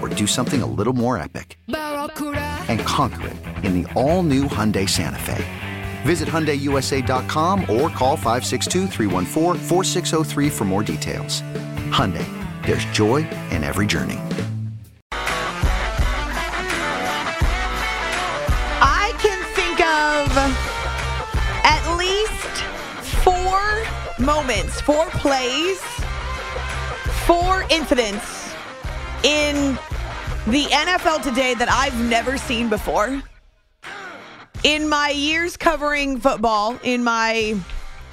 or do something a little more epic? And conquer it in the all new Hyundai Santa Fe. Visit HyundaiUSA.com or call 562 for more details. Hyundai, there's joy in every journey. I can think of at least four moments, four plays, four incidents in the NFL today that I've never seen before. In my years covering football, in my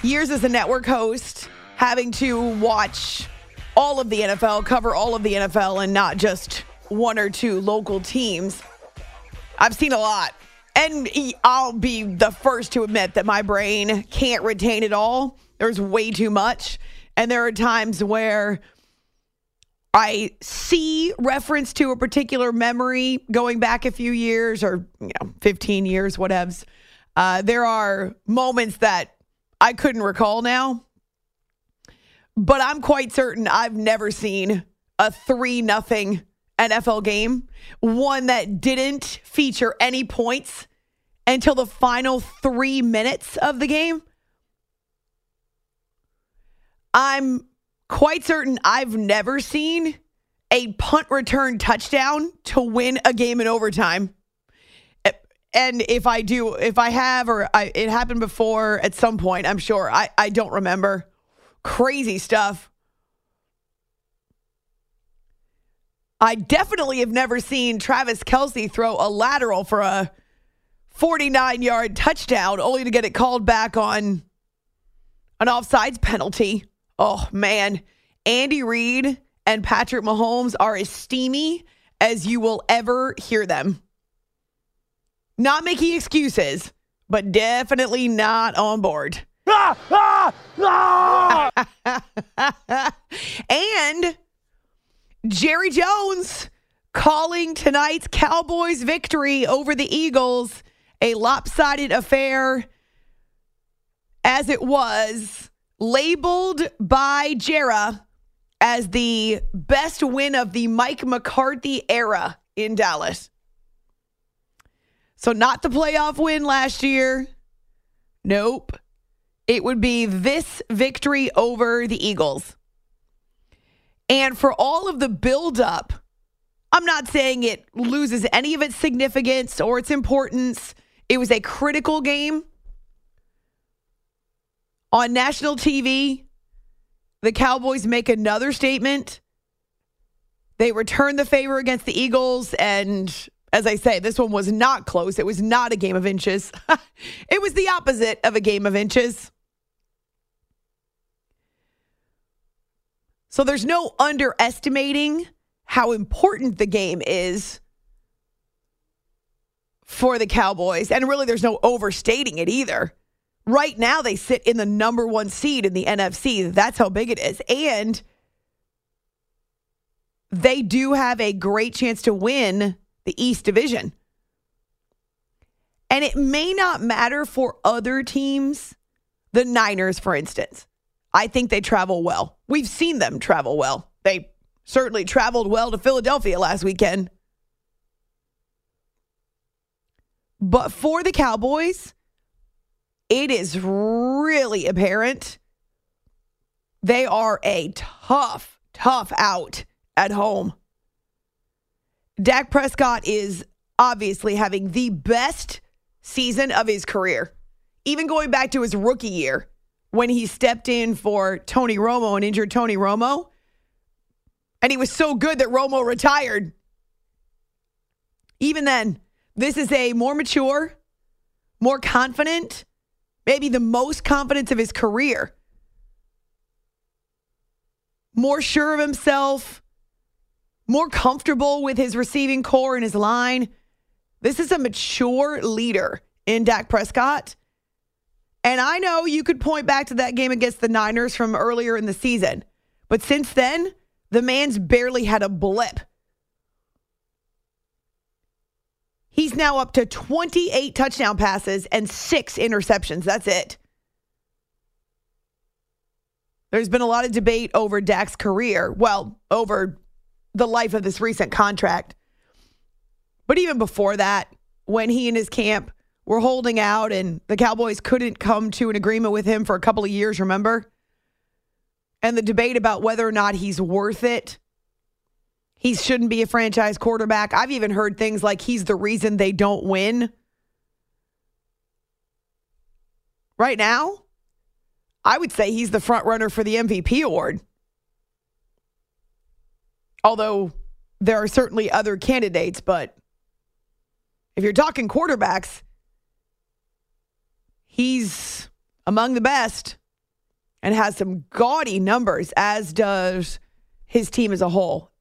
years as a network host, having to watch all of the NFL, cover all of the NFL, and not just one or two local teams, I've seen a lot. And I'll be the first to admit that my brain can't retain it all. There's way too much. And there are times where I see reference to a particular memory going back a few years or you know 15 years, whatevs. Uh, there are moments that I couldn't recall now, but I'm quite certain I've never seen a three nothing NFL game, one that didn't feature any points until the final three minutes of the game. I'm quite certain I've never seen a punt return touchdown to win a game in overtime. And if I do, if I have, or I, it happened before at some point, I'm sure. I, I don't remember. Crazy stuff. I definitely have never seen Travis Kelce throw a lateral for a 49 yard touchdown only to get it called back on an offsides penalty. Oh, man. Andy Reid and Patrick Mahomes are as steamy as you will ever hear them. Not making excuses, but definitely not on board. Ah, ah, ah! and Jerry Jones calling tonight's Cowboys victory over the Eagles a lopsided affair as it was labeled by Jerry as the best win of the Mike McCarthy era in Dallas. So, not the playoff win last year. Nope. It would be this victory over the Eagles. And for all of the buildup, I'm not saying it loses any of its significance or its importance. It was a critical game on national TV, the Cowboys make another statement. They return the favor against the Eagles. And as I say, this one was not close. It was not a game of inches, it was the opposite of a game of inches. So there's no underestimating how important the game is for the Cowboys. And really, there's no overstating it either. Right now, they sit in the number one seed in the NFC. That's how big it is. And they do have a great chance to win the East Division. And it may not matter for other teams, the Niners, for instance. I think they travel well. We've seen them travel well. They certainly traveled well to Philadelphia last weekend. But for the Cowboys, it is really apparent they are a tough, tough out at home. Dak Prescott is obviously having the best season of his career, even going back to his rookie year when he stepped in for Tony Romo and injured Tony Romo. And he was so good that Romo retired. Even then, this is a more mature, more confident, maybe the most confidence of his career. More sure of himself, more comfortable with his receiving corps and his line. This is a mature leader in Dak Prescott. And I know you could point back to that game against the Niners from earlier in the season. But since then, the man's barely had a blip. He's now up to 28 touchdown passes and six interceptions. That's it. There's been a lot of debate over Dak's career. Well, over the life of this recent contract. But even before that, when he and his camp were holding out and the Cowboys couldn't come to an agreement with him for a couple of years, remember? And the debate about whether or not he's worth it. He shouldn't be a franchise quarterback. I've even heard things like he's the reason they don't win. Right now, I would say he's the front runner for the MVP award. Although there are certainly other candidates, but if you're talking quarterbacks, he's among the best and has some gaudy numbers, as does his team as a whole.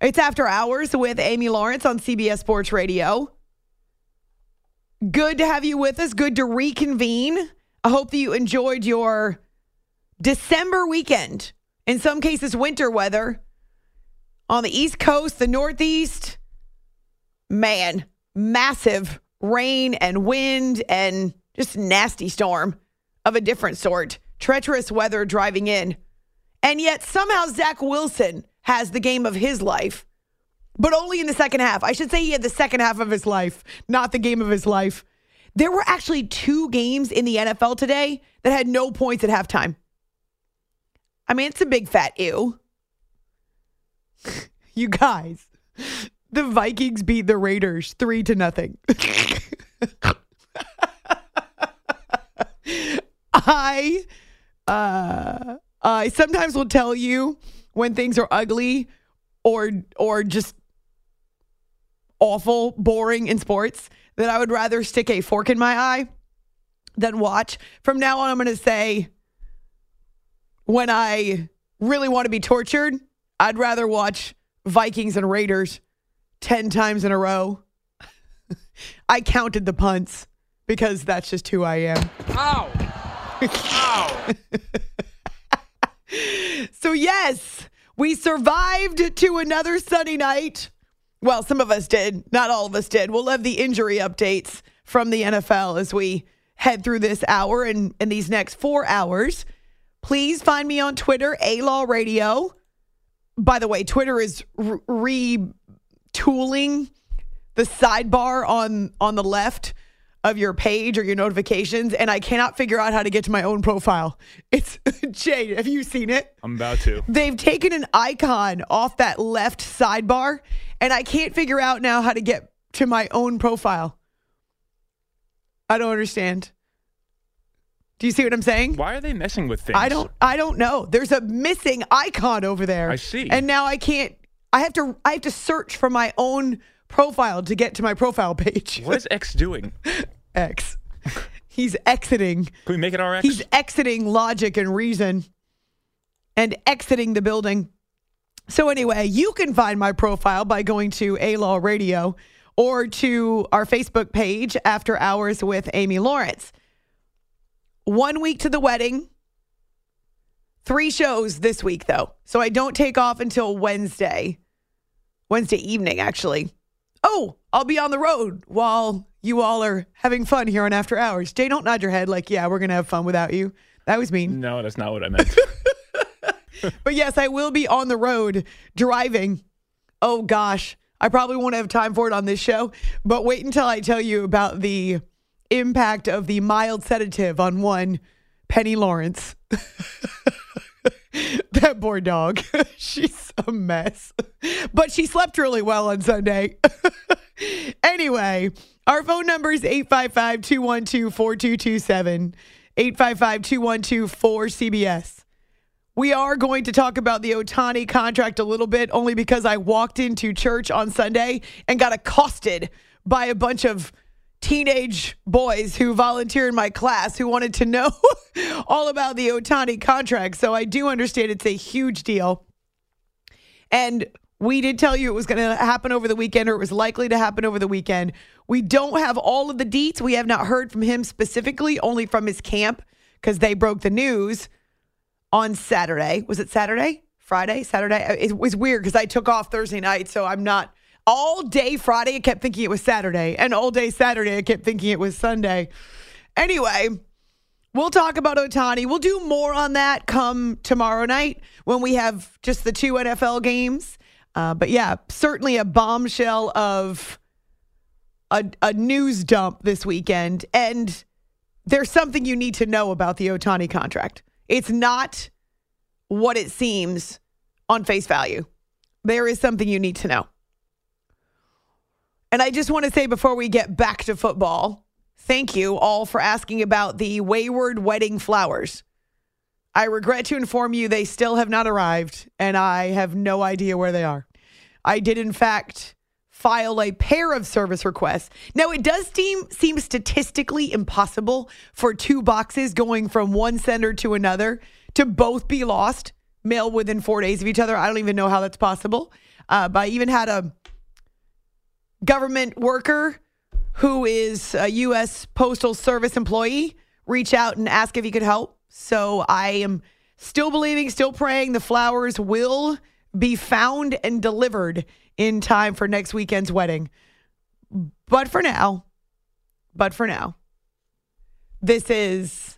It's After Hours with Amy Lawrence on CBS Sports Radio. Good to have you with us. Good to reconvene. I hope that you enjoyed your December weekend. In some cases, winter weather. On the East Coast, the Northeast, man, massive rain and wind and just nasty storm of a different sort. Treacherous weather driving in. And yet somehow Zach Wilson has the game of his life, but only in the second half. I should say he had the second half of his life, not the game of his life. There were actually two games in the NFL today that had no points at halftime. I mean, it's a big fat ew. you guys, the Vikings beat the Raiders three to nothing. I uh I sometimes will tell you when things are ugly or or just awful, boring in sports that I would rather stick a fork in my eye than watch. From now on I'm going to say when I really want to be tortured, I'd rather watch Vikings and Raiders 10 times in a row. I counted the punts because that's just who I am. Ow! Ow! so, yes, we survived to another sunny night. Well, some of us did. Not all of us did. We'll have the injury updates from the NFL as we head through this hour and in these next four hours. Please find me on Twitter, A Law Radio. By the way, Twitter is retooling the sidebar on on the left of your page or your notifications, and I cannot figure out how to get to my own profile. It's Jade. Have you seen it? I'm about to. They've taken an icon off that left sidebar, and I can't figure out now how to get to my own profile. I don't understand. Do you see what I'm saying? Why are they messing with things? I don't I don't know. There's a missing icon over there. I see. And now I can't I have to I have to search for my own profile to get to my profile page. What is X doing? X. He's exiting. Can we make it our X? He's exiting logic and reason and exiting the building. So anyway, you can find my profile by going to A Law Radio or to our Facebook page After Hours with Amy Lawrence. One week to the wedding. Three shows this week, though. So I don't take off until Wednesday, Wednesday evening, actually. Oh, I'll be on the road while you all are having fun here on After Hours. Jay, don't nod your head like, yeah, we're going to have fun without you. That was mean. No, that's not what I meant. But yes, I will be on the road driving. Oh gosh, I probably won't have time for it on this show, but wait until I tell you about the impact of the mild sedative on one Penny Lawrence. that poor dog. She's a mess. But she slept really well on Sunday. anyway, our phone number is 855 212 4227. 855 212 4CBS. We are going to talk about the Ohtani contract a little bit, only because I walked into church on Sunday and got accosted by a bunch of teenage boys who volunteer in my class who wanted to know all about the Ohtani contract. So I do understand it's a huge deal. And we did tell you it was going to happen over the weekend or it was likely to happen over the weekend. We don't have all of the deets. We have not heard from him specifically, only from his camp because they broke the news on Saturday. Was it Saturday? Friday? Saturday? It was weird because I took off Thursday night, so I'm not all day Friday. I kept thinking it was Saturday, and all day Saturday, I kept thinking it was Sunday. Anyway, we'll talk about Ohtani. We'll do more on that come tomorrow night when we have just the two NFL games. Uh, but yeah, certainly a bombshell of a, a news dump this weekend. And there's something you need to know about the Ohtani contract. It's not what it seems on face value. There is something you need to know. And I just want to say before we get back to football, thank you all for asking about the Wayward Wedding Flowers. I regret to inform you they still have not arrived, and I have no idea where they are. I did, in fact, file a pair of service requests. Now, it does seem, seem statistically impossible for two boxes going from one sender to another to both be lost, mail within four days of each other. I don't even know how that's possible. Uh, but I even had a government worker who is a U.S. Postal Service employee reach out and ask if he could help. So I am still believing, still praying the flowers will be found and delivered in time for next weekend's wedding. But for now, but for now, this is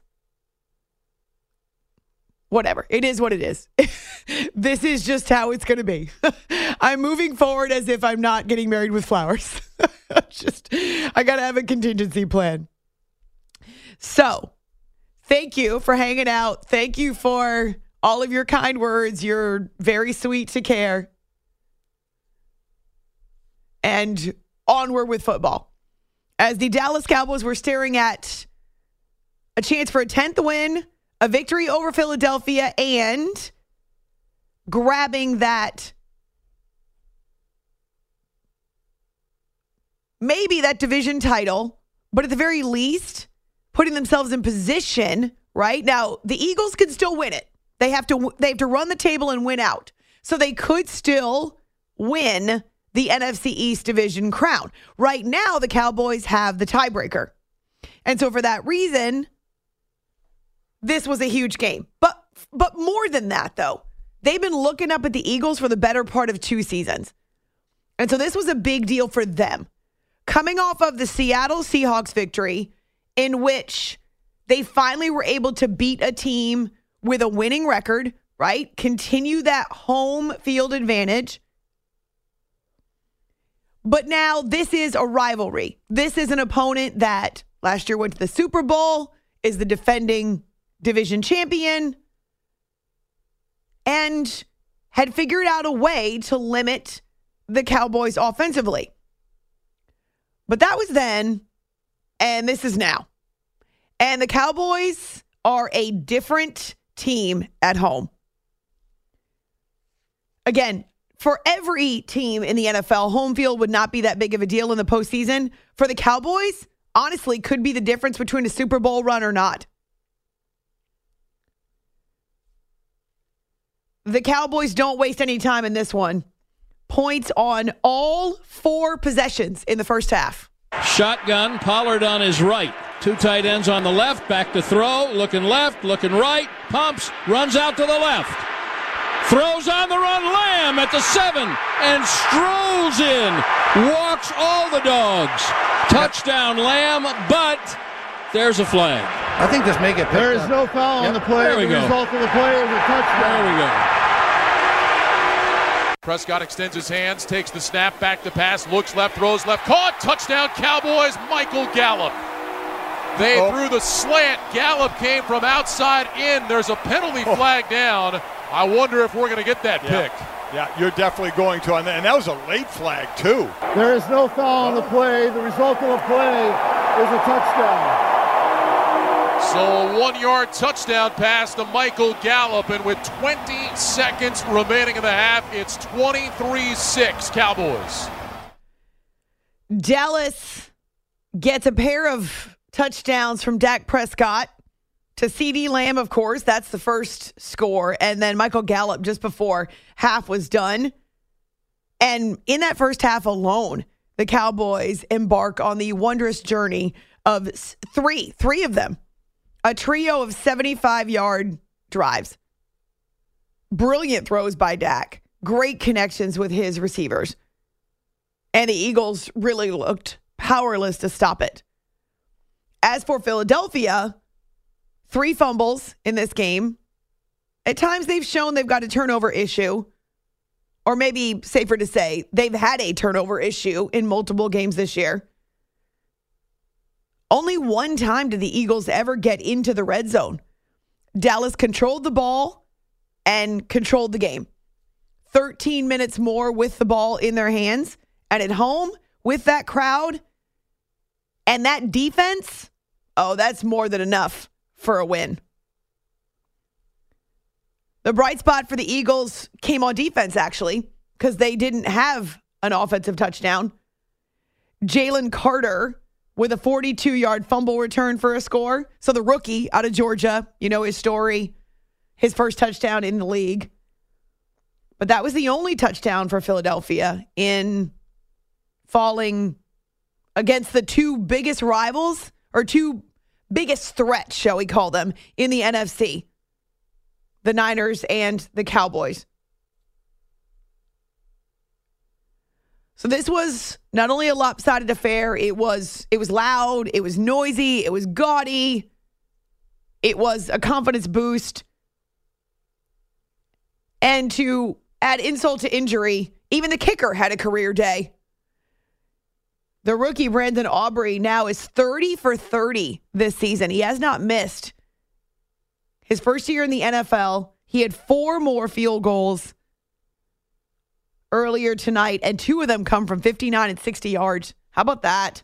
whatever. It is what it is. this is just how it's going to be. I'm moving forward as if I'm not getting married with flowers. just, I got to have a contingency plan. So, thank you for hanging out. Thank you for all of your kind words. You're very sweet to care. And onward with football. As the Dallas Cowboys were staring at a chance for a 10th win, a victory over Philadelphia, and grabbing that maybe that division title, but at the very least, putting themselves in position, right? Now, the Eagles can still win it. They have to they have to run the table and win out. So they could still win the NFC East division crown. Right now, the Cowboys have the tiebreaker. And so for that reason, this was a huge game. But but more than that though, they've been looking up at the Eagles for the better part of two seasons. And so this was a big deal for them. Coming off of the Seattle Seahawks victory in which they finally were able to beat a team with a winning record, right? Continue that home field advantage. But now this is a rivalry. This is an opponent that last year went to the Super Bowl, is the defending division champion, and had figured out a way to limit the Cowboys offensively. But that was then, and this is now. And the Cowboys are a different team at home. Again, for every team in the NFL, home field would not be that big of a deal in the postseason. For the Cowboys, honestly, could be the difference between a Super Bowl run or not. The Cowboys don't waste any time in this one. Points on all four possessions in the first half. Shotgun, Pollard on his right. Two tight ends on the left, back to throw, looking left, looking right, pumps, runs out to the left. Throws on the run, Lamb at the seven, and strolls in walks all the dogs. Touchdown, Lamb, but there's a flag. I think just make it. pick There is up. no foul on the play. There we the go. result of the play is a touchdown. There we go. Prescott extends his hands, takes the snap, back to pass, looks left, throws left, caught, touchdown Cowboys, Michael Gallup. They Oh. threw the slant. Gallup came from outside in. There's a penalty oh. flag down. I wonder if we're going to get that pick. Yeah, you're definitely going to, and and that was a late flag too. There is no foul on the play. The result of the play is a touchdown. So a one-yard touchdown pass to Michael Gallup, and with 20 seconds remaining in the half, it's 23-6 Cowboys. Dallas gets a pair of touchdowns from Dak Prescott to CeeDee Lamb, of course. That's the first score. And then Michael Gallup just before half was done. And in that first half alone, the Cowboys embark on the wondrous journey of three, three of them, a trio of 75 yard drives. Brilliant throws by Dak, great connections with his receivers. And the Eagles really looked powerless to stop it. As for Philadelphia, three fumbles in this game. At times they've shown they've got a turnover issue, or maybe safer to say, they've had a turnover issue in multiple games this year. Only one time did the Eagles ever get into the red zone. Dallas controlled the ball and controlled the game. 13 minutes more with the ball in their hands and at home with that crowd and that defense. Oh, that's more than enough for a win. The bright spot for the Eagles came on defense, actually, because they didn't have an offensive touchdown. Jalen Carter with a 42 yard fumble return for a score. So the rookie out of Georgia, you know his story, his first touchdown in the league. But that was the only touchdown for Philadelphia in falling against the two biggest rivals or two biggest threats, shall we call them, in the NFC the Niners and the Cowboys. So this was not only a lopsided affair, it was it was loud, it was noisy, it was gaudy. It was a confidence boost. And to add insult to injury, even the kicker had a career day. The rookie Brandon Aubrey now is 30 for 30 this season. He has not missed. His first year in the NFL, he had four more field goals earlier tonight, and two of them come from 59 and 60 yards. How about that?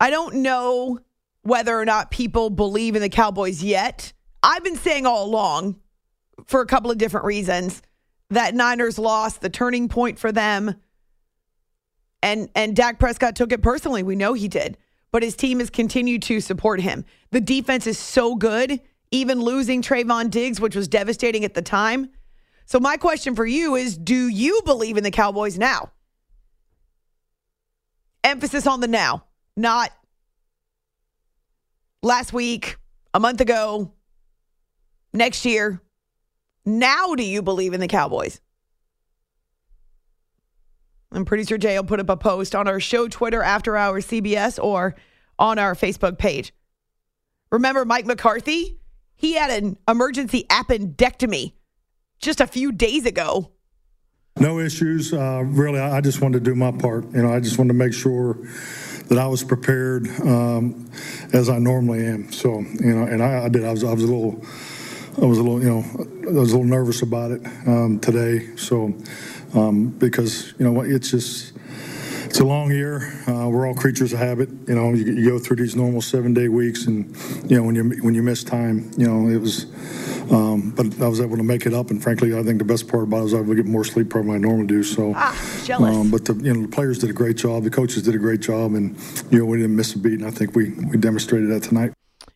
I don't know whether or not people believe in the Cowboys yet. I've been saying all along, for a couple of different reasons, that Niners lost the turning point for them. And and Dak Prescott took it personally. We know he did. But his team has continued to support him. The defense is so good, even losing Trevon Diggs, which was devastating at the time. So my question for you is do you believe in the Cowboys now? Emphasis on the now, not last week, a month ago, next year. Now do you believe in the Cowboys? I'm pretty sure Jay will put up a post on our show Twitter after hours CBS or on our Facebook page. Remember Mike McCarthy? He had an emergency appendectomy just a few days ago. No issues. Uh, really, I just wanted to do my part. You know, I just wanted to make sure that I was prepared um, as I normally am. So, you know, and I, I did. I was, I was a little, I was a little, you know, I was a little nervous about it um, today. So, um, because you know what, it's just. It's a long year. Uh, we're all creatures of habit. You know, you, you go through these normal seven-day weeks, and you know when you when you miss time, you know it was. Um, but I was able to make it up, and frankly, I think the best part about it was I was able to get more sleep probably than I normally do. So, Ah, jealous. um, but the you know the players did a great job. The coaches did a great job, and you know we didn't miss a beat. And I think we we demonstrated that tonight.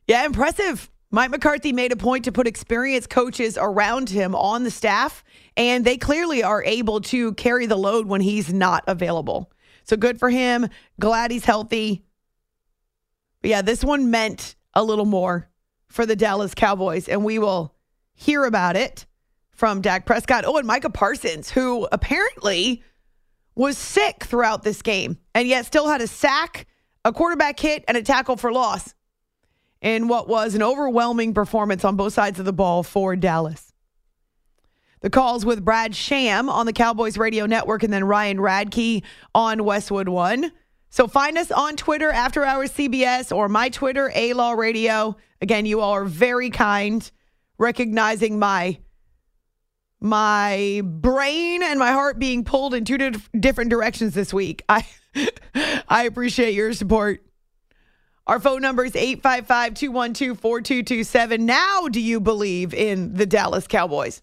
Yeah, impressive. Mike McCarthy made a point to put experienced coaches around him on the staff, and they clearly are able to carry the load when he's not available. So good for him. Glad he's healthy. But yeah, this one meant a little more for the Dallas Cowboys, and we will hear about it from Dak Prescott. Oh, and Micah Parsons, who apparently was sick throughout this game and yet still had a sack, a quarterback hit, and a tackle for loss in what was an overwhelming performance on both sides of the ball for Dallas. The calls with Brad Sham on the Cowboys Radio Network and then Ryan Radtke on Westwood One. So find us on Twitter, After Hours CBS, or my Twitter, A Law Radio. Again, you all are very kind, recognizing my my brain and my heart being pulled in two different directions this week. I I appreciate your support. Our phone number is 855 212 4227. Now, do you believe in the Dallas Cowboys?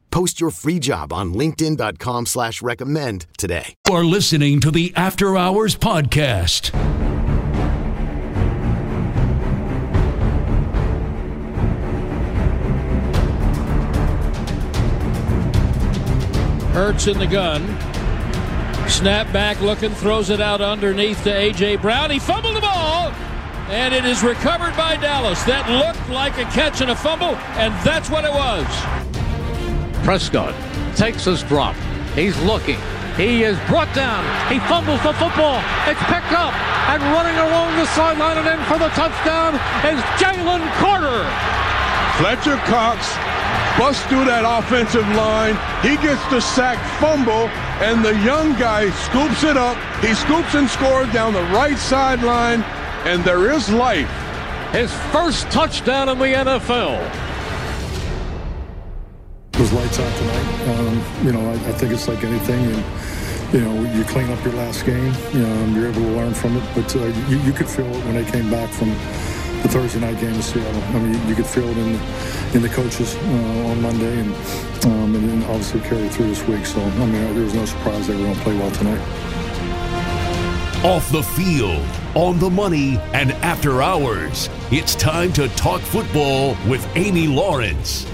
Post your free job on linkedin.com slash recommend today. You are listening to the After Hours Podcast. Hurts in the gun. Snap back looking, throws it out underneath to A.J. Brown. He fumbled the ball, and it is recovered by Dallas. That looked like a catch and a fumble, and that's what it was. Prescott takes his drop. He's looking. He is brought down. He fumbles the football. It's picked up. And running along the sideline and in for the touchdown is Jalen Carter. Fletcher Cox busts through that offensive line. He gets the sack fumble, and the young guy scoops it up. He scoops and scores down the right sideline, and there is life. His first touchdown in the NFL. Tonight. Um, you know, I, I, think it's like anything, and you know, you clean up your last game. You know, you're able to learn from it. But uh, you, you could feel it when they came back from the Thursday night game in Seattle. I mean, you, you could feel it in the, in the coaches uh, on Monday, and um, and then obviously carried through this week. So I mean, there was no surprise they were going to play well tonight. Off the field, on the money, and after hours, it's time to talk football with Amy Lawrence.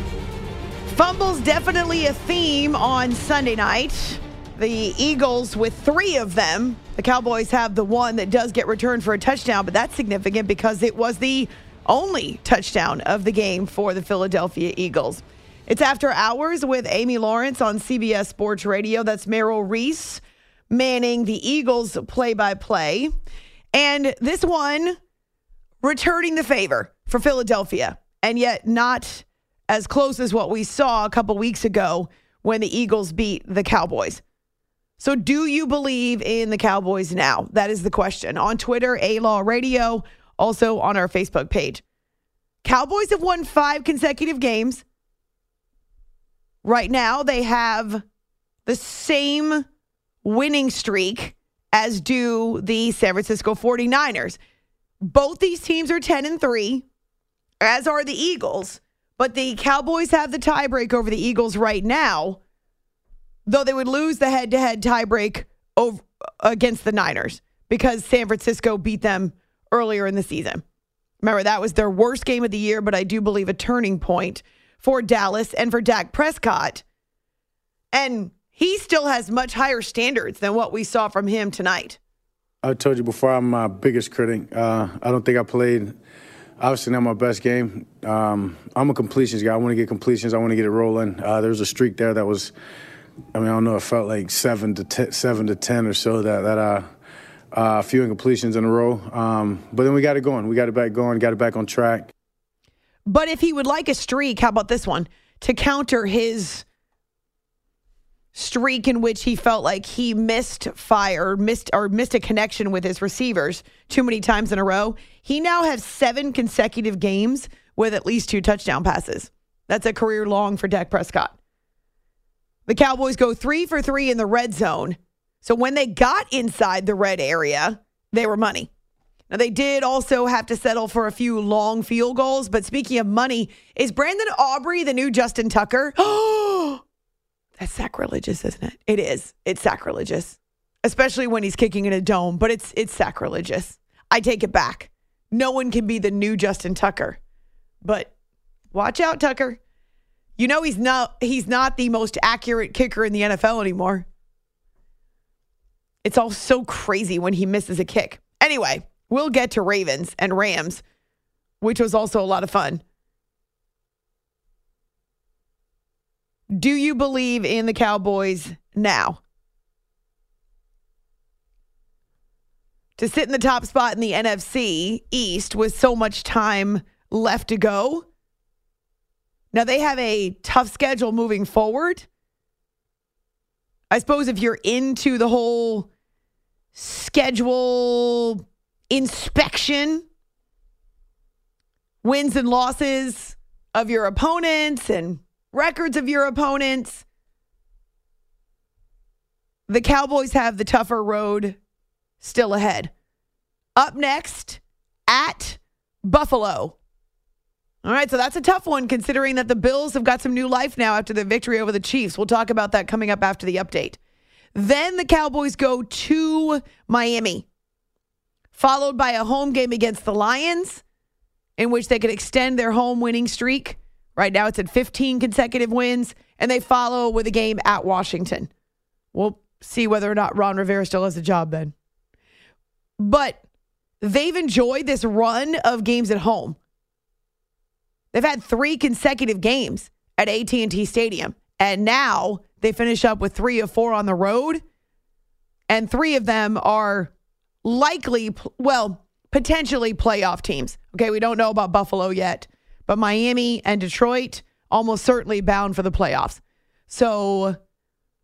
Fumbles definitely a theme on Sunday night. The Eagles with three of them. The Cowboys have the one that does get returned for a touchdown, but that's significant because it was the only touchdown of the game for the Philadelphia Eagles. It's after hours with Amy Lawrence on CBS Sports Radio. That's Merrill Reese manning the Eagles play by play. And this one returning the favor for Philadelphia, and yet not as close as what we saw a couple weeks ago when the Eagles beat the Cowboys. So, do you believe in the Cowboys now? That is the question. On Twitter, A Law Radio, also on our Facebook page. Cowboys have won five consecutive games. Right now, they have the same winning streak as do the San Francisco 49ers. Both these teams are 10 and 3, as are the Eagles. But the Cowboys have the tiebreak over the Eagles right now though they would lose the head to head tiebreak over against the Niners because San Francisco beat them earlier in the season. Remember, that was their worst game of the year, but I do believe a turning point for Dallas and for Dak Prescott. And he still has much higher standards than what we saw from him tonight. I told you before, I'm my biggest critic. Uh, I don't think I played, obviously, not my best game. Um, I'm a completions guy. I want to get completions. I want to get it rolling. Uh, there was a streak there that was, I mean, I don't know, it felt like seven to ten, seven to ten or so that that uh, uh, a few incompletions in a row. Um, but then we got it going. We got it back going. Got it back on track. But if he would like a streak, how about this one to counter his streak in which he felt like he missed fire, missed or missed a connection with his receivers too many times in a row. He now has seven consecutive games with at least two touchdown passes. That's a career long for Dak Prescott. The Cowboys go three for three in the red zone. So when they got inside the red area, they were money. Now, they did also have to settle for a few long field goals. But speaking of money, is Brandon Aubrey the new Justin Tucker? That's sacrilegious, isn't it? It is. It's sacrilegious, especially when he's kicking in a dome. But it's it's sacrilegious. I take it back. No one can be the new Justin Tucker. But watch out, Tucker. You know he's not he's not the most accurate kicker in the NFL anymore. It's all so crazy when he misses a kick. Anyway, we'll get to Ravens and Rams, which was also a lot of fun. Do you believe in the Cowboys now? To sit in the top spot in the NFC East with so much time left to go. Now they have a tough schedule moving forward. I suppose if you're into the whole schedule inspection, wins and losses of your opponents and records of your opponents, the Cowboys have the tougher road still ahead. Up next at Buffalo. All right, so that's a tough one considering that the Bills have got some new life now after the victory over the Chiefs. We'll talk about that coming up after the update. Then the Cowboys go to Miami, followed by a home game against the Lions, in which they could extend their home winning streak. Right now it's at 15 consecutive wins, and they follow with a game at Washington. We'll see whether or not Ron Rivera still has a job then. But they've enjoyed this run of games at home. They've had three consecutive games at AT&T Stadium, and now they finish up with three of four on the road, and three of them are likely, well, potentially playoff teams. Okay, we don't know about Buffalo yet, but Miami and Detroit almost certainly bound for the playoffs. So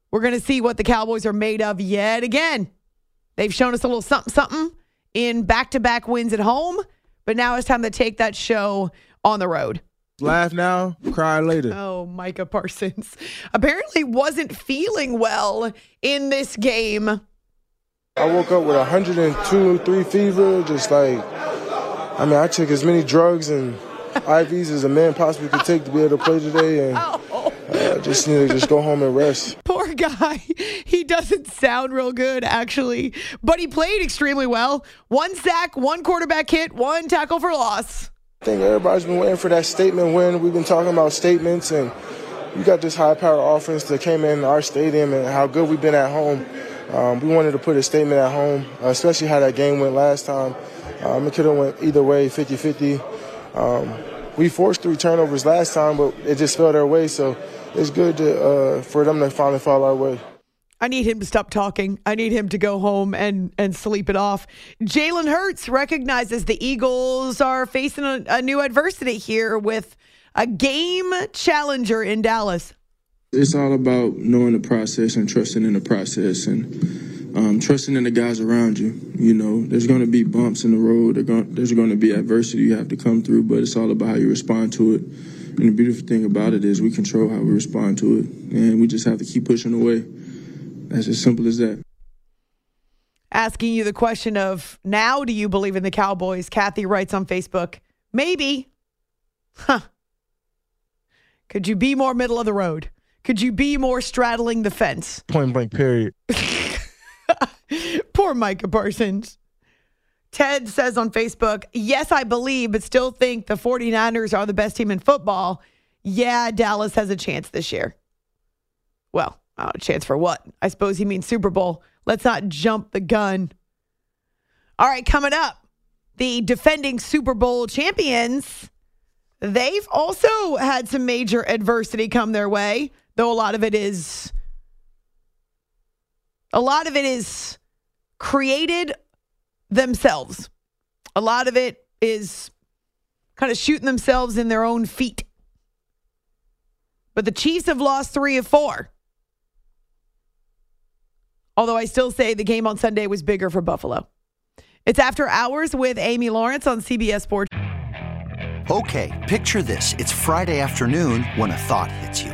we're going to see what the Cowboys are made of yet again. They've shown us a little something, something in back to back wins at home, but now it's time to take that show on the road. Laugh now, cry later. Oh, Micah Parsons apparently wasn't feeling well in this game. I woke up with 102, 3 fever, just like, I mean, I took as many drugs and IVs as a man possibly could take to be able to play today, and uh, just need to just go home and rest. Poor guy. He doesn't sound real good, actually, but he played extremely well. One sack, one quarterback hit, one tackle for loss. I think everybody's been waiting for that statement win. We've been talking about statements, and you got this high power offense that came in our stadium and how good we've been at home. Um, we wanted to put a statement at home, especially how that game went last time. Um, it could have went either way, 50-50. Um, we forced three turnovers last time, but it just fell their way. So it's good to, uh, for them to finally fall our way. I need him to stop talking. I need him to go home and, and sleep it off. Jalen Hurts recognizes the Eagles are facing a, a new adversity here with a game challenger in Dallas. It's all about knowing the process and trusting in the process and um, trusting in the guys around you. You know, there's going to be bumps in the road. There's going to be adversity you have to come through, but it's all about how you respond to it. And the beautiful thing about it is we control how we respond to it, and we just have to keep pushing away. That's as simple as that. Asking you the question of now, do you believe in the Cowboys? Kathy writes on Facebook, maybe. Huh. Could you be more middle of the road? Could you be more straddling the fence? Point blank, period. Poor Micah Parsons. Ted says on Facebook, yes, I believe, but still think the 49ers are the best team in football. Yeah, Dallas has a chance this year. Well, uh, a chance for what? I suppose he means Super Bowl. Let's not jump the gun. All right, coming up, the defending Super Bowl champions, they've also had some major adversity come their way, though a lot of it is a lot of it is created themselves. A lot of it is kind of shooting themselves in their own feet. But the Chiefs have lost three of four. Although I still say the game on Sunday was bigger for Buffalo. It's after hours with Amy Lawrence on CBS Sports. Okay, picture this. It's Friday afternoon when a thought hits you.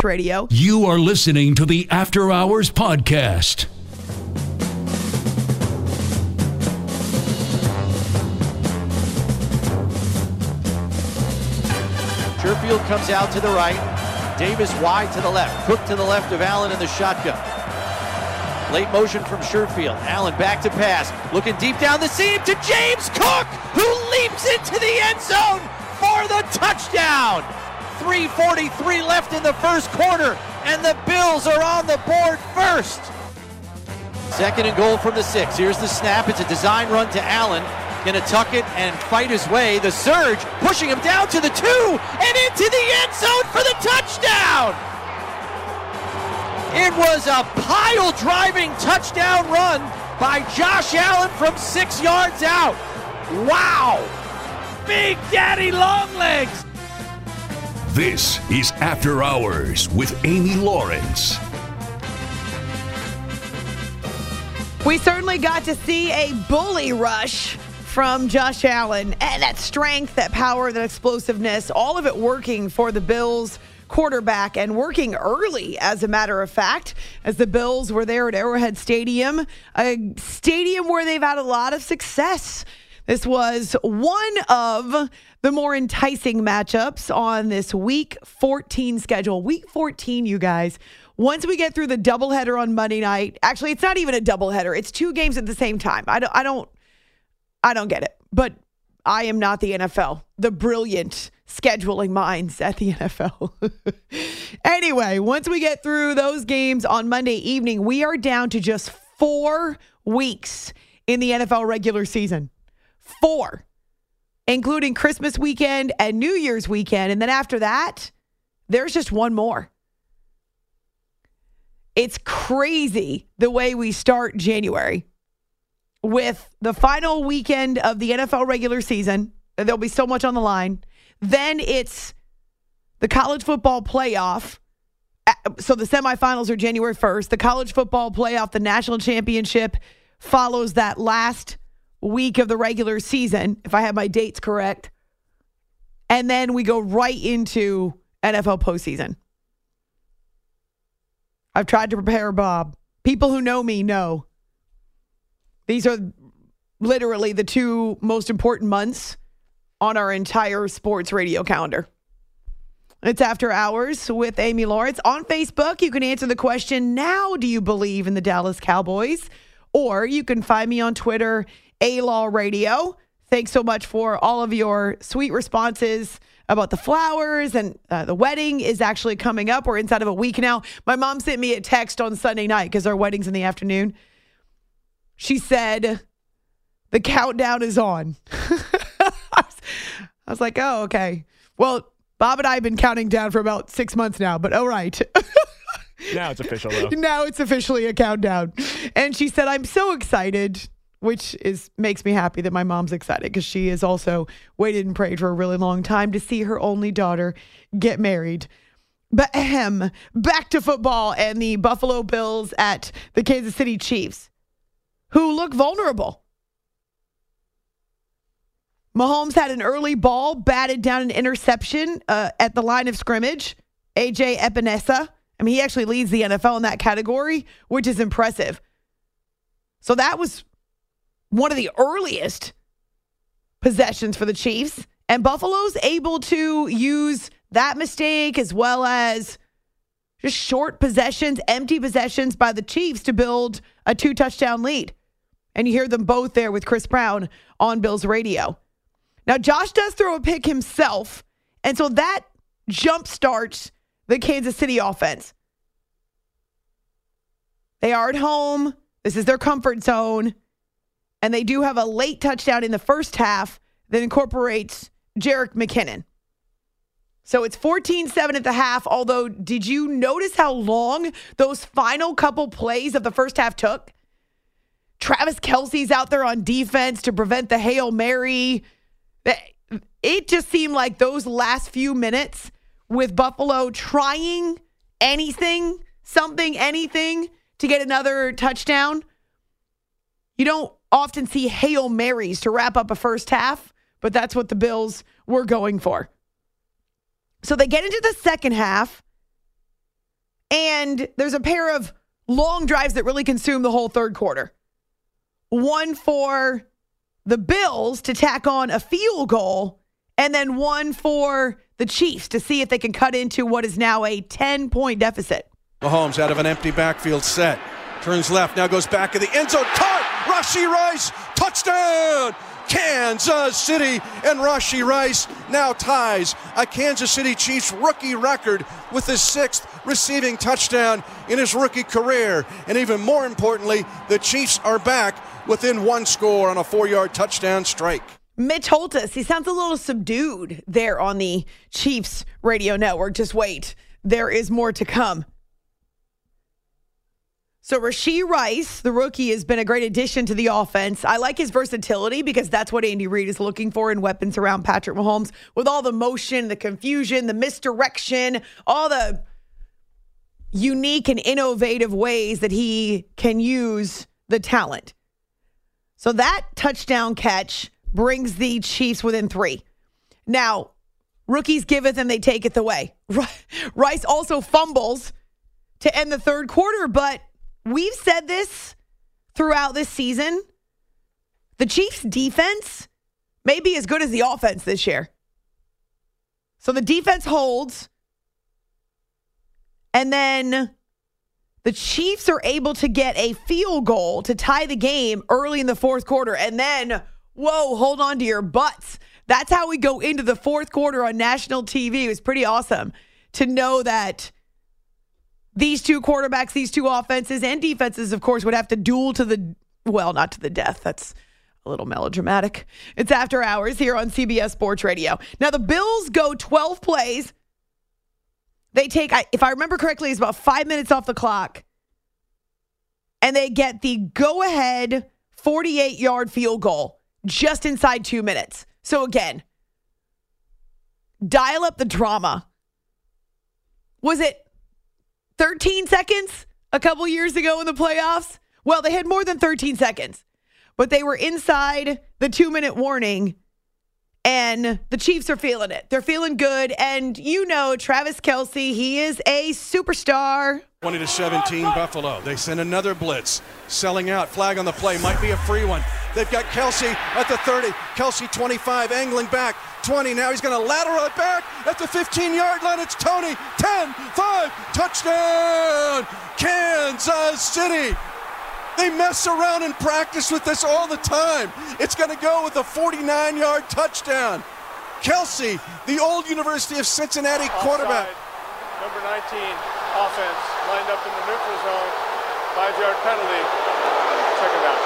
Radio. You are listening to the After Hours Podcast. Sherfield comes out to the right. Davis wide to the left. Cook to the left of Allen in the shotgun. Late motion from Sherfield. Allen back to pass. Looking deep down the seam to James Cook, who leaps into the end zone for the touchdown. 3.43 left in the first quarter, and the Bills are on the board first. Second and goal from the six. Here's the snap. It's a design run to Allen. Gonna tuck it and fight his way. The surge pushing him down to the two and into the end zone for the touchdown. It was a pile driving touchdown run by Josh Allen from six yards out. Wow! Big Daddy Longlegs. This is After Hours with Amy Lawrence. We certainly got to see a bully rush from Josh Allen and that strength, that power, that explosiveness, all of it working for the Bills quarterback and working early, as a matter of fact, as the Bills were there at Arrowhead Stadium, a stadium where they've had a lot of success. This was one of the more enticing matchups on this week 14 schedule. Week 14, you guys. Once we get through the doubleheader on Monday night, actually, it's not even a doubleheader. It's two games at the same time. I don't, I don't, I don't get it. But I am not the NFL, the brilliant scheduling minds at the NFL. anyway, once we get through those games on Monday evening, we are down to just four weeks in the NFL regular season. Four, including Christmas weekend and New Year's weekend. And then after that, there's just one more. It's crazy the way we start January with the final weekend of the NFL regular season. There'll be so much on the line. Then it's the college football playoff. So the semifinals are January 1st. The college football playoff, the national championship follows that last week of the regular season, if I have my dates correct. And then we go right into NFL postseason. I've tried to prepare Bob. People who know me know these are literally the two most important months on our entire sports radio calendar. It's After Hours with Amy Lawrence. On Facebook, you can answer the question Now, do you believe in the Dallas Cowboys? Or you can find me on Twitter, A Law Radio. Thanks so much for all of your sweet responses about the flowers and uh, the wedding is actually coming up. We're inside of a week now. My mom sent me a text on Sunday night because our wedding's in the afternoon. she said, the countdown is on. I was like, oh, okay. Well, Bob and I have been counting down for about six months now, but all right. Now it's official, though. now it's officially a countdown. And she said, I'm so excited, which is makes me happy that my mom's excited because she has also waited and prayed for a really long time to see her only daughter get married. But ahem, back to football and the Buffalo Bills at the Kansas City Chiefs, who look vulnerable. Mahomes had an early ball, batted down an interception uh, at the line of scrimmage. AJ Epenesa. I mean, he actually leads the NFL in that category, which is impressive. So that was one of the earliest possessions for the Chiefs. And Buffalo's able to use that mistake as well as just short possessions, empty possessions by the Chiefs to build a two touchdown lead. And you hear them both there with Chris Brown on Bills radio. Now, Josh does throw a pick himself. And so that jump starts the Kansas City offense. They are at home. This is their comfort zone. And they do have a late touchdown in the first half that incorporates Jerick McKinnon. So it's 14 7 at the half. Although, did you notice how long those final couple plays of the first half took? Travis Kelce's out there on defense to prevent the Hail Mary. It just seemed like those last few minutes with Buffalo trying anything, something, anything to get another touchdown. You don't often see Hail Marys to wrap up a first half, but that's what the Bills were going for. So they get into the second half, and there's a pair of long drives that really consume the whole third quarter. One for the Bills to tack on a field goal, and then one for the Chiefs to see if they can cut into what is now a 10 point deficit. Mahomes out of an empty backfield set. Turns left, now goes back in the end zone. Caught! Rashee Rice, touchdown! Kansas City and Rashee Rice now ties a Kansas City Chiefs rookie record with his sixth receiving touchdown in his rookie career. And even more importantly, the Chiefs are back within one score on a four yard touchdown strike. Mitch Holthus, he sounds a little subdued there on the Chiefs radio network. Just wait, there is more to come. So Rashee Rice, the rookie, has been a great addition to the offense. I like his versatility because that's what Andy Reid is looking for in weapons around Patrick Mahomes with all the motion, the confusion, the misdirection, all the unique and innovative ways that he can use the talent. So that touchdown catch brings the Chiefs within three. Now, rookies giveth and they taketh away. Rice also fumbles to end the third quarter, but we've said this throughout this season. The Chiefs' defense may be as good as the offense this year. So the defense holds, and then the Chiefs are able to get a field goal to tie the game early in the fourth quarter. And then, whoa, hold on to your butts. That's how we go into the fourth quarter on national TV. It was pretty awesome to know that these two quarterbacks, these two offenses and defenses, of course, would have to duel to the, well, not to the death. That's a little melodramatic. It's after hours here on CBS Sports Radio. Now, the Bills go 12 plays. They take, if I remember correctly, it's about five minutes off the clock. And they get the go ahead 48 yard field goal just inside two minutes. So, again, dial up the drama. Was it 13 seconds a couple years ago in the playoffs? Well, they had more than 13 seconds, but they were inside the two minute warning, and the Chiefs are feeling it. They're feeling good. And you know, Travis Kelce, he is a superstar. 20 to 17 Buffalo. They send another blitz. Selling out. Flag on the play. Might be a free one. They've got Kelce at the 30. Kelce 25, angling back. 20. Now he's going to lateral it back at the 15 yard line. It's Toney. 10, 5, touchdown, Kansas City. They mess around in practice with this all the time. It's going to go with a 49 yard touchdown. Kelce, the old University of Cincinnati quarterback. Number 19, offense, lined up in the neutral zone. Five yard penalty. Check it out.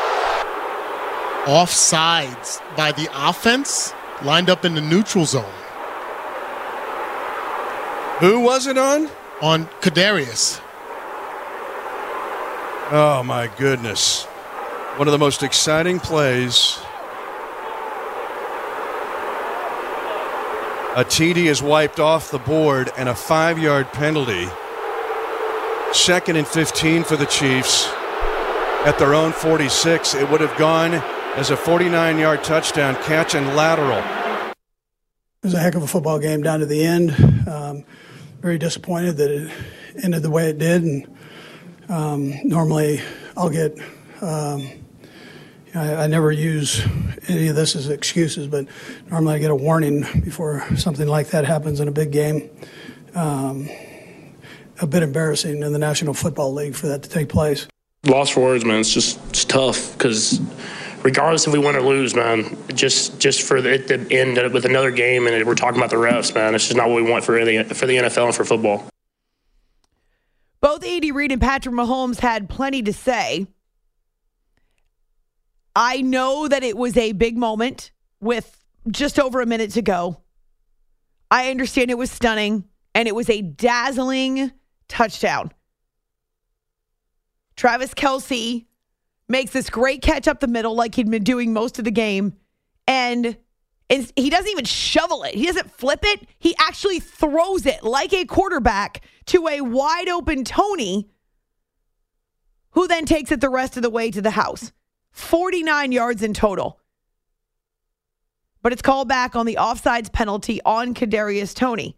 offsides by the offense lined up in the neutral zone. Who was it on? On Kadarius. Oh my goodness. One of the most exciting plays. A TD is wiped off the board and a five yard penalty. Second and 15 for the Chiefs at their own 46. It would have gone as a 49 yard touchdown catch and lateral. It was a heck of a football game down to the end. Um, very disappointed that it ended the way it did. And um, normally I'll get, um, I, I, never use any of this as excuses, but normally I get a warning before something like that happens in a big game. Um, a bit embarrassing in the National Football League for that to take place. Lost for words, man. It's just it's tough because regardless if we win or lose, man, just just for it to end with another game and we're talking about the refs, man. It's just not what we want for the for the NFL and for football. Both Andy Reid and Patrick Mahomes had plenty to say. I know that it was a big moment with just over a minute to go. I understand it was stunning and it was a dazzling touchdown. Travis Kelce makes this great catch up the middle, like he'd been doing most of the game. And he doesn't even shovel it, he doesn't flip it. He actually throws it like a quarterback to a wide open Toney, who then takes it the rest of the way to the house. 49 yards in total. But it's called back on the offsides penalty on Kadarius Toney.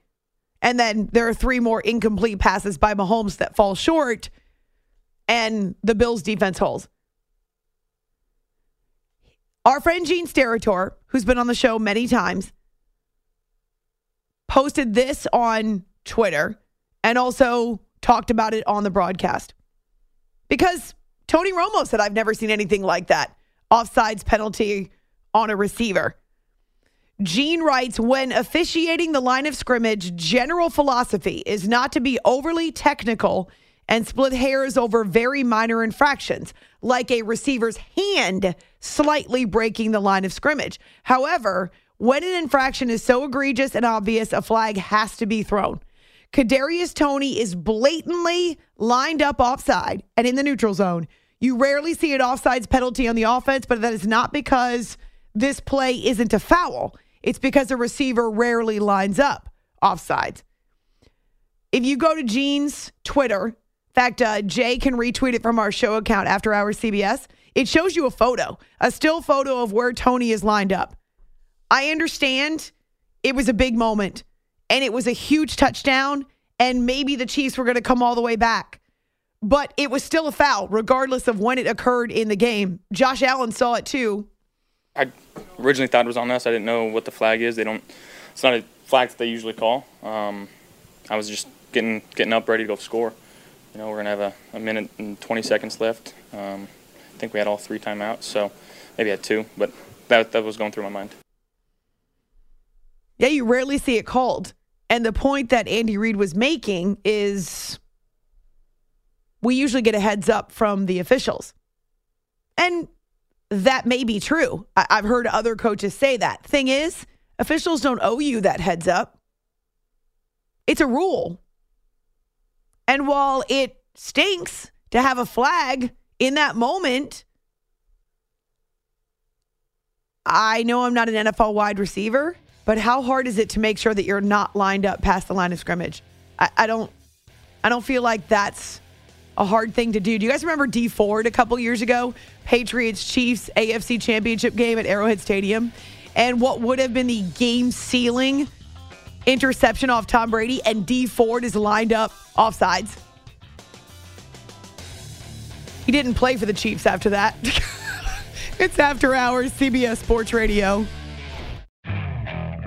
And then there are three more incomplete passes by Mahomes that fall short, and the Bills' defense holds. Our friend Gene Steratore, who's been on the show many times, posted this on Twitter and also talked about it on the broadcast. Because Tony Romo said, I've never seen anything like that. Offsides penalty on a receiver. Gene writes When officiating the line of scrimmage, general philosophy is not to be overly technical and split hairs over very minor infractions, like a receiver's hand slightly breaking the line of scrimmage. However, when an infraction is so egregious and obvious, a flag has to be thrown. Kadarius Toney is blatantly lined up offside and in the neutral zone. You rarely see an offsides penalty on the offense, but that is not because this play isn't a foul. It's because the receiver rarely lines up offsides. If you go to Gene's Twitter, in fact, uh, Jay can retweet it from our show account after our CBS. It shows you a photo, a still photo of where Toney is lined up. I understand it was a big moment and it was a huge touchdown, and maybe the Chiefs were going to come all the way back. But it was still a foul, regardless of when it occurred in the game. Josh Allen saw it too. I originally thought it was on us. I didn't know what the flag is. They don't. It's not a flag that they usually call. Um, I was just getting getting up, ready to go score. You know, we're gonna have a, a minute and 20 seconds left. Um, I think we had all three timeouts, so maybe I had two, but that that was going through my mind. Yeah, you rarely see it called. And the point that Andy Reid was making is we usually get a heads up from the officials. And that may be true. I- have heard other coaches say that. Thing is, officials don't owe you that heads up. It's a rule. And while it stinks to have a flag in that moment, I know I'm not an NFL wide receiver, but how hard is it to make sure that you're not lined up past the line of scrimmage? I, I don't I don't feel like that's a hard thing to do. Do you guys remember Dee Ford a couple years ago? Patriots Chiefs AFC Championship game at Arrowhead Stadium. And what would have been the game sealing interception off Tom Brady, and Dee Ford is lined up off sides. He didn't play for the Chiefs after that. it's after hours, CBS Sports Radio.